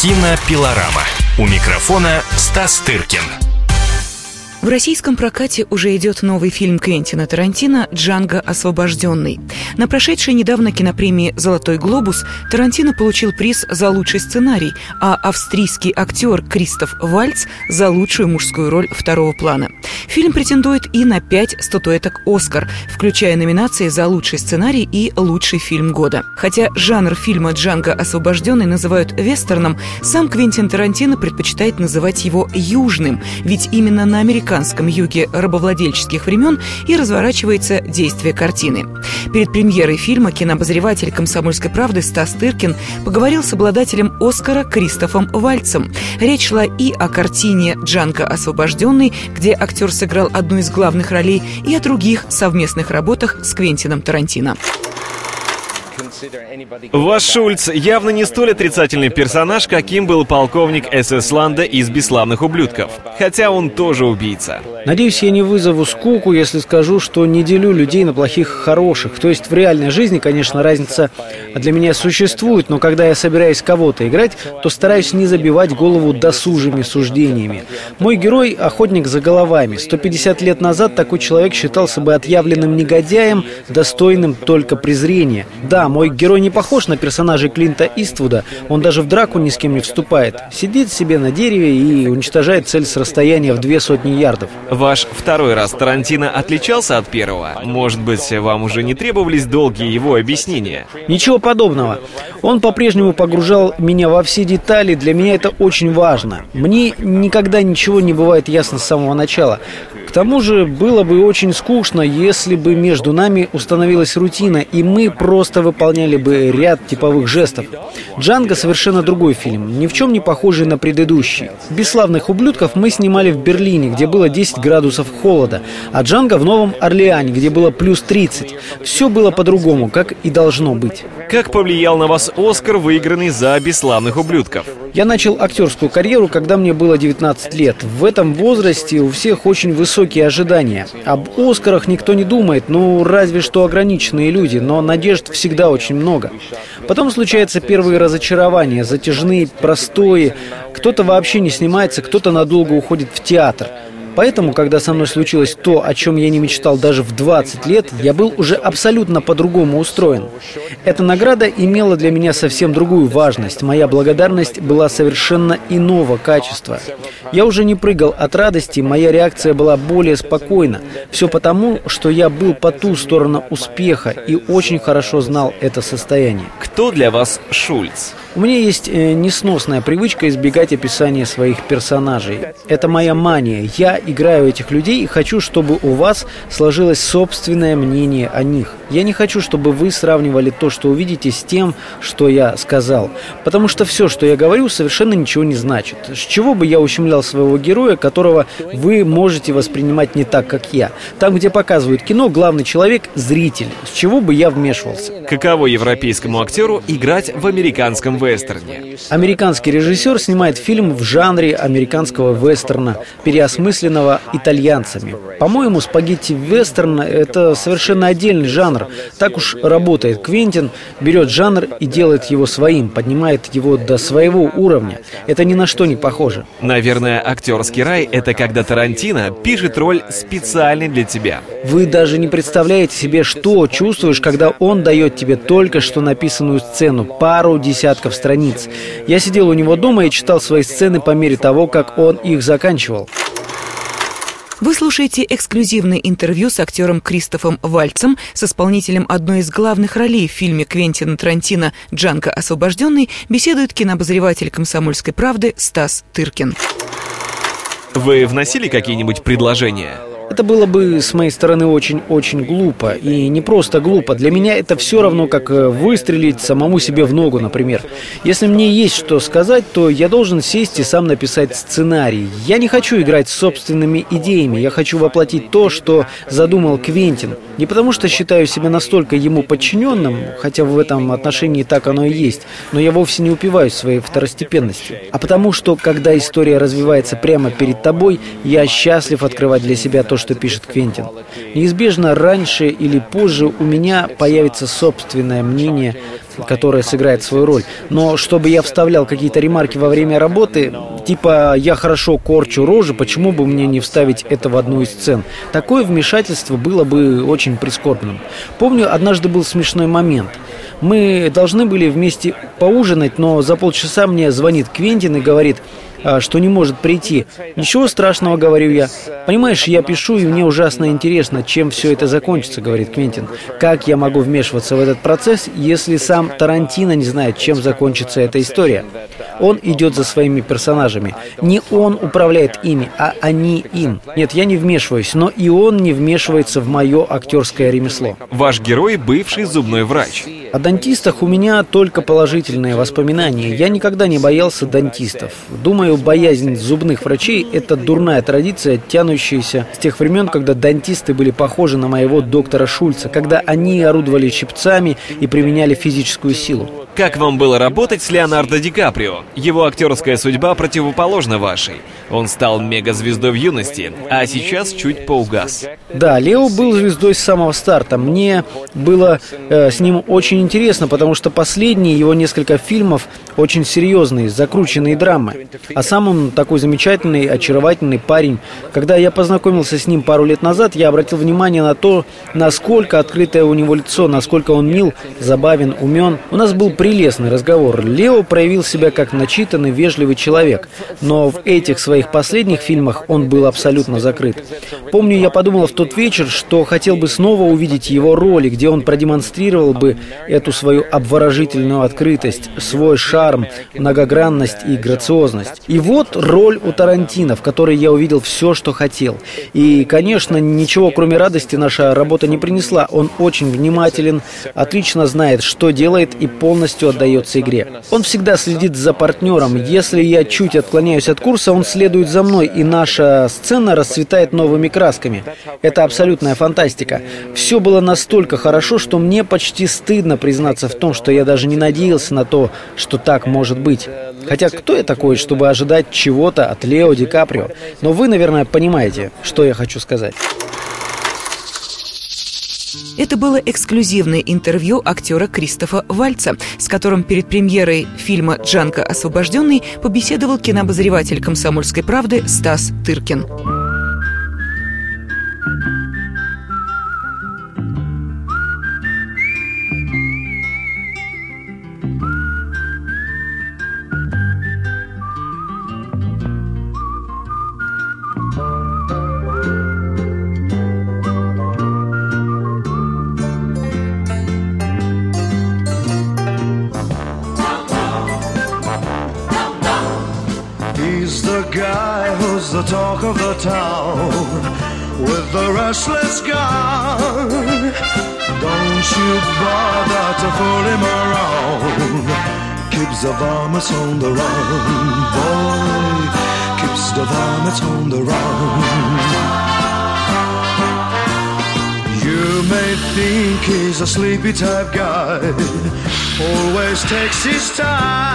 Кинопилорама. У микрофона Стас Тыркин. В российском прокате уже идет новый фильм Квентина Тарантино «Джанго освобожденный». На прошедшей недавно кинопремии «Золотой глобус» Тарантино получил приз за лучший сценарий, а австрийский актер Кристоф Вальц за лучшую мужскую роль второго плана. Фильм претендует и на пять статуэток «Оскар», включая номинации за лучший сценарий и лучший фильм года. Хотя жанр фильма «Джанго освобожденный» называют вестерном, сам Квентин Тарантино предпочитает называть его «южным», ведь именно на американском юге рабовладельческих времен и разворачивается действие картины. Перед премьерой фильма кинообозреватель «Комсомольской правды» Стас Тыркин поговорил с обладателем «Оскара» Кристофом Вальцем. Речь шла и о картине «Джанго освобожденный», где актер сыграл одну из главных ролей, и о других совместных работах с Квентином Тарантино. Ваш Шульц явно не столь отрицательный персонаж, каким был полковник СС Ланда из «Бесславных ублюдков». Хотя он тоже убийца. Надеюсь, я не вызову скуку, если скажу, что не делю людей на плохих и хороших. То есть в реальной жизни, конечно, разница для меня существует, но когда я собираюсь кого-то играть, то стараюсь не забивать голову досужими суждениями. Мой герой – охотник за головами. 150 лет назад такой человек считался бы отъявленным негодяем, достойным только презрения. Да, мой герой не похож на персонажей Клинта Иствуда, он даже в драку ни с кем не вступает. Сидит себе на дереве и уничтожает цель с расстояния в две сотни ярдов. Ваш второй раз Тарантино отличался от первого? Может быть, вам уже не требовались долгие его объяснения? Ничего подобного. Он по-прежнему погружал меня во все детали, для меня это очень важно. Мне никогда ничего не бывает ясно с самого начала. К тому же было бы очень скучно, если бы между нами установилась рутина, и мы просто выполняли бы ряд типовых жестов. «Джанго» совершенно другой фильм, ни в чем не похожий на предыдущий. «Бесславных ублюдков» мы снимали в Берлине, где было 10 градусов холода, а «Джанго» в Новом Орлеане, где было плюс 30. Все было по-другому, как и должно быть. Как повлиял на вас Оскар, выигранный за «Бесславных ублюдков»? Я начал актерскую карьеру, когда мне было 19 лет. В этом возрасте у всех очень высокие ожидания. Об Оскарах никто не думает, ну, разве что ограниченные люди, но надежд всегда очень много. Потом случаются первые разочарования, затяжные, простые. Кто-то вообще не снимается, кто-то надолго уходит в театр. Поэтому, когда со мной случилось то, о чем я не мечтал даже в 20 лет, я был уже абсолютно по-другому устроен. Эта награда имела для меня совсем другую важность. Моя благодарность была совершенно иного качества. Я уже не прыгал от радости, моя реакция была более спокойна. Все потому, что я был по ту сторону успеха и очень хорошо знал это состояние. Кто для вас Шульц? У меня есть э, несносная привычка избегать описания своих персонажей. Это моя мания. Я играю этих людей и хочу, чтобы у вас сложилось собственное мнение о них. Я не хочу, чтобы вы сравнивали то, что увидите, с тем, что я сказал. Потому что все, что я говорю, совершенно ничего не значит. С чего бы я ущемлял своего героя, которого вы можете воспринимать не так, как я? Там, где показывают кино, главный человек – зритель. С чего бы я вмешивался? Каково европейскому актеру играть в американском вестерне? Американский режиссер снимает фильм в жанре американского вестерна, переосмысленного итальянцами. По-моему, спагетти-вестерн – это совершенно отдельный жанр. Так уж работает. Квентин берет жанр и делает его своим, поднимает его до своего уровня. Это ни на что не похоже. Наверное, актерский рай — это когда Тарантино пишет роль специально для тебя. Вы даже не представляете себе, что чувствуешь, когда он дает тебе только что написанную сцену, пару десятков страниц. Я сидел у него дома и читал свои сцены по мере того, как он их заканчивал. Вы слушаете эксклюзивное интервью с актером Кристофом Вальцем, с исполнителем одной из главных ролей в фильме Квентина Тарантино «Джанко освобожденный» беседует кинообозреватель «Комсомольской правды» Стас Тыркин. Вы вносили какие-нибудь предложения? Это было бы с моей стороны очень-очень глупо. И не просто глупо. Для меня это все равно, как э, выстрелить самому себе в ногу, например. Если мне есть что сказать, то я должен сесть и сам написать сценарий. Я не хочу играть с собственными идеями. Я хочу воплотить то, что задумал Квентин. Не потому что считаю себя настолько ему подчиненным, хотя в этом отношении так оно и есть, но я вовсе не упиваюсь своей второстепенностью. А потому что, когда история развивается прямо перед тобой, я счастлив открывать для себя то, что пишет Квентин. Неизбежно раньше или позже у меня появится собственное мнение, которое сыграет свою роль. Но чтобы я вставлял какие-то ремарки во время работы, типа «я хорошо корчу рожи, почему бы мне не вставить это в одну из сцен?» Такое вмешательство было бы очень прискорбным. Помню, однажды был смешной момент. Мы должны были вместе поужинать, но за полчаса мне звонит Квентин и говорит – что не может прийти. Ничего страшного, говорю я. Понимаешь, я пишу, и мне ужасно интересно, чем все это закончится, говорит Квентин. Как я могу вмешиваться в этот процесс, если сам Тарантино не знает, чем закончится эта история? Он идет за своими персонажами. Не он управляет ими, а они им. Нет, я не вмешиваюсь, но и он не вмешивается в мое актерское ремесло. Ваш герой – бывший зубной врач. О дантистах у меня только положительные воспоминания. Я никогда не боялся дантистов. Думаю, боязнь зубных врачей – это дурная традиция, тянущаяся с тех времен, когда дантисты были похожи на моего доктора Шульца, когда они орудовали щипцами и применяли физическую силу. Как вам было работать с Леонардо Ди Каприо? Его актерская судьба противоположна вашей. Он стал мегазвездой в юности, а сейчас чуть поугас. Да, Лео был звездой с самого старта. Мне было э, с ним очень интересно, потому что последние его несколько фильмов очень серьезные, закрученные драмы. А сам он такой замечательный, очаровательный парень. Когда я познакомился с ним пару лет назад, я обратил внимание на то, насколько открытое у него лицо, насколько он мил, забавен, умен. У нас был прелестный разговор. Лео проявил себя как начитанный, вежливый человек, но в этих своих последних фильмах он был абсолютно закрыт. Помню, я подумал в тот вечер, что хотел бы снова увидеть его роли, где он продемонстрировал бы эту свою обворожительную открытость, свой шарм, многогранность и грациозность. И вот роль у Тарантино, в которой я увидел все, что хотел. И, конечно, ничего кроме радости наша работа не принесла. Он очень внимателен, отлично знает, что делает и полностью отдается игре. Он всегда следит за партнером. Если я чуть отклоняюсь от курса, он следует за мной, и наша сцена расцветает новыми красками. Это абсолютная фантастика. Все было настолько хорошо, что мне почти стыдно признаться в том, что я даже не надеялся на то, что так может быть. Хотя кто я такой, чтобы ожидать чего-то от Лео Ди Каприо? Но вы, наверное, понимаете, что я хочу сказать. Это было эксклюзивное интервью актера Кристофа Вальца, с которым перед премьерой фильма «Джанка освобожденный» побеседовал кинообозреватель «Комсомольской правды» Стас Тыркин. Talk of the town with the restless gun. Don't you bother to fool him around. Keeps the varmints on the run, boy. Keeps the varmints on the run. You may think he's a sleepy type guy, always takes his time.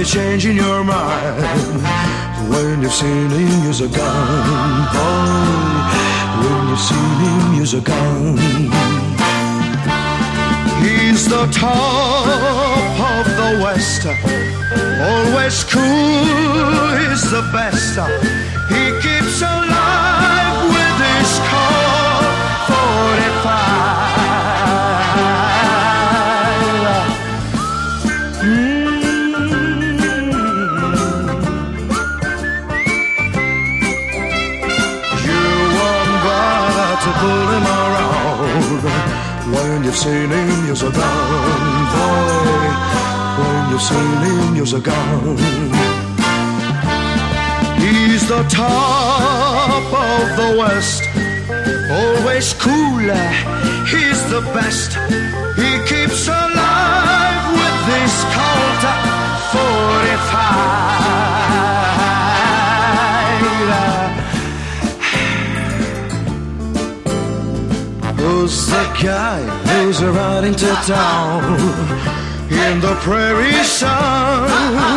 Be changing your mind when you've seen him use a gun. When you've seen him use a gun, he's the top of the West, always cool. He's the best. When you've seen him, you're so gone, boy. When you've seen him, you're so gone. He's the top of the West, always cooler. He's the best. Guy who's riding to town in the prairie sun?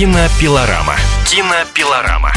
Кинопилорама. Кинопилорама.